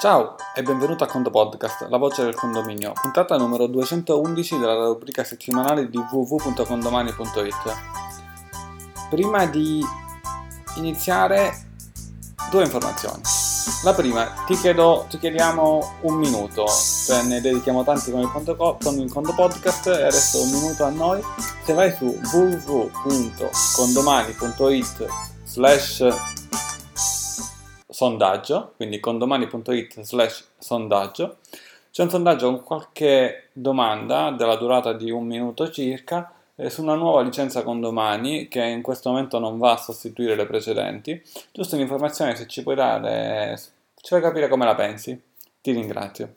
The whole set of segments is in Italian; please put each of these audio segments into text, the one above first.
Ciao e benvenuto a Condo Podcast, la voce del condominio, puntata numero 211 della rubrica settimanale di www.condomani.it. Prima di iniziare, due informazioni. La prima, ti, chiedo, ti chiediamo un minuto, cioè ne dedichiamo tanti con il, Condo, con il Condo Podcast e adesso un minuto a noi. Se vai su www.condomani.it slash sondaggio, quindi condomani.it slash sondaggio. C'è un sondaggio con qualche domanda della durata di un minuto circa eh, su una nuova licenza condomani che in questo momento non va a sostituire le precedenti. Giusto un'informazione se ci puoi dare, ci fai capire come la pensi. Ti ringrazio.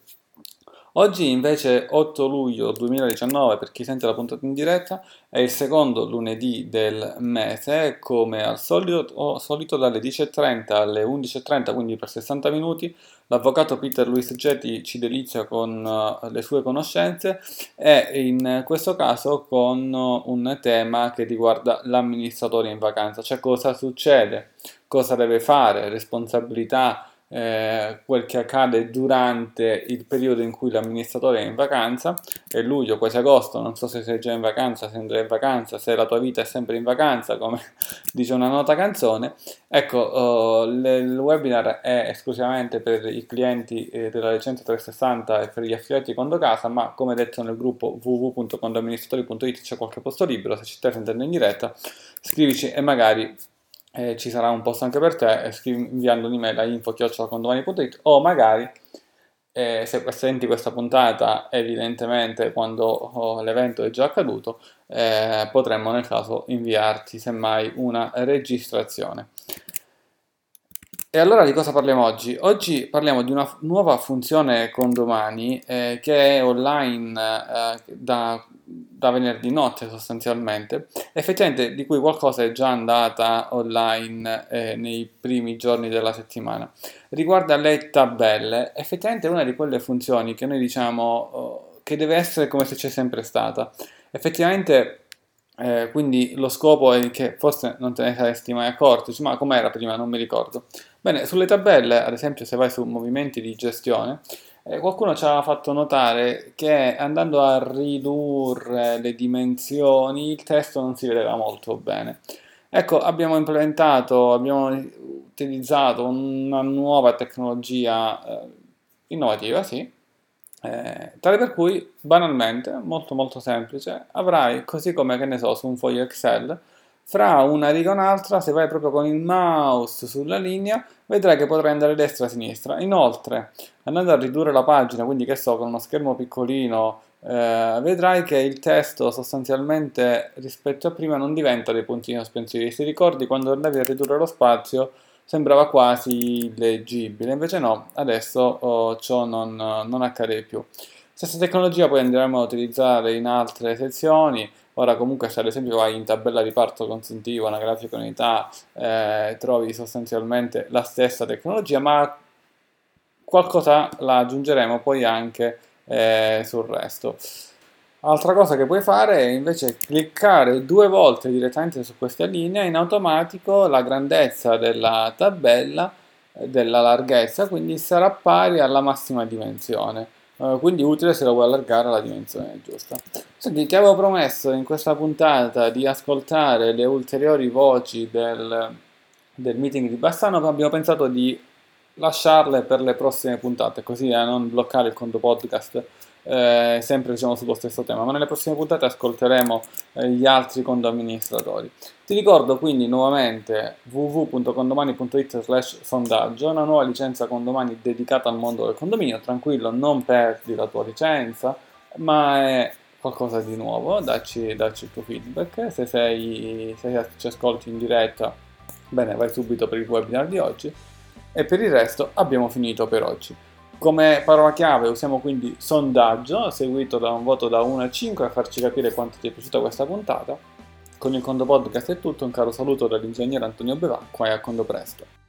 Oggi invece 8 luglio 2019, per chi sente la puntata in diretta, è il secondo lunedì del mese, come al solito, solito dalle 10.30 alle 11.30, quindi per 60 minuti, l'avvocato Peter Luis Getti ci delizia con uh, le sue conoscenze e in questo caso con un tema che riguarda l'amministratore in vacanza, cioè cosa succede, cosa deve fare, responsabilità, eh, quel che accade durante il periodo in cui l'amministratore è in vacanza, è luglio, quasi agosto, non so se sei già in vacanza, se andrai in vacanza, se la tua vita è sempre in vacanza, come dice una nota canzone. Ecco, le, il webinar è esclusivamente per i clienti eh, della licenza 360 e per gli affiliati Condo Casa, ma come detto nel gruppo www.condoamministratori.it c'è qualche posto libero, se ci stai sentendo in diretta, scrivici e magari eh, ci sarà un post anche per te, scrivi, inviando un'email a info.condomani.it o magari eh, se senti questa puntata evidentemente quando oh, l'evento è già accaduto, eh, potremmo nel caso inviarti semmai una registrazione. E allora di cosa parliamo oggi? Oggi parliamo di una nuova funzione con domani eh, che è online eh, da, da, venerdì notte sostanzialmente, effettivamente di cui qualcosa è già andata online eh, nei primi giorni della settimana. Riguarda le tabelle, effettivamente è una di quelle funzioni che noi diciamo oh, che deve essere come se c'è sempre stata. Effettivamente eh, quindi lo scopo è che forse non te ne saresti mai accorto, ma com'era prima, non mi ricordo. Bene, sulle tabelle, ad esempio se vai su movimenti di gestione, eh, qualcuno ci ha fatto notare che andando a ridurre le dimensioni il testo non si vedeva molto bene. Ecco, abbiamo implementato, abbiamo utilizzato una nuova tecnologia eh, innovativa, sì, eh, tale per cui, banalmente, molto molto semplice, avrai, così come, che ne so, su un foglio Excel, fra una riga e un'altra, se vai proprio con il mouse sulla linea, vedrai che potrai andare destra e sinistra. Inoltre, andando a ridurre la pagina, quindi che so, con uno schermo piccolino, eh, vedrai che il testo sostanzialmente rispetto a prima non diventa dei puntini sospensivi. Se ricordi quando andavi a ridurre lo spazio, sembrava quasi leggibile, invece no, adesso oh, ciò non, non accade più. Stessa tecnologia poi andremo a utilizzare in altre sezioni, ora comunque se ad esempio vai in tabella di parto consuntivo, una grafica unità, eh, trovi sostanzialmente la stessa tecnologia, ma qualcosa la aggiungeremo poi anche eh, sul resto. Altra cosa che puoi fare è invece cliccare due volte direttamente su questa linea, in automatico la grandezza della tabella, eh, della larghezza, quindi sarà pari alla massima dimensione. Uh, quindi utile se lo vuoi allargare alla dimensione giusta. Senti, ti avevo promesso in questa puntata di ascoltare le ulteriori voci del, del meeting di Bassano, ma abbiamo pensato di lasciarle per le prossime puntate, così da non bloccare il conto podcast eh, sempre diciamo sullo stesso tema, ma nelle prossime puntate ascolteremo eh, gli altri condo amministratori. Ti ricordo quindi nuovamente www.condomani.it slash sondaggio, una nuova licenza condomani dedicata al mondo del condominio, tranquillo, non perdi la tua licenza, ma è qualcosa di nuovo, dacci, dacci il tuo feedback, se, sei, se ci ascolti in diretta, bene, vai subito per il webinar di oggi, e per il resto abbiamo finito per oggi. Come parola chiave usiamo quindi sondaggio, seguito da un voto da 1 a 5 a farci capire quanto ti è piaciuta questa puntata. Con il Condo Podcast è tutto, un caro saluto dall'ingegnere Antonio Bevacqua e a Condo Presto.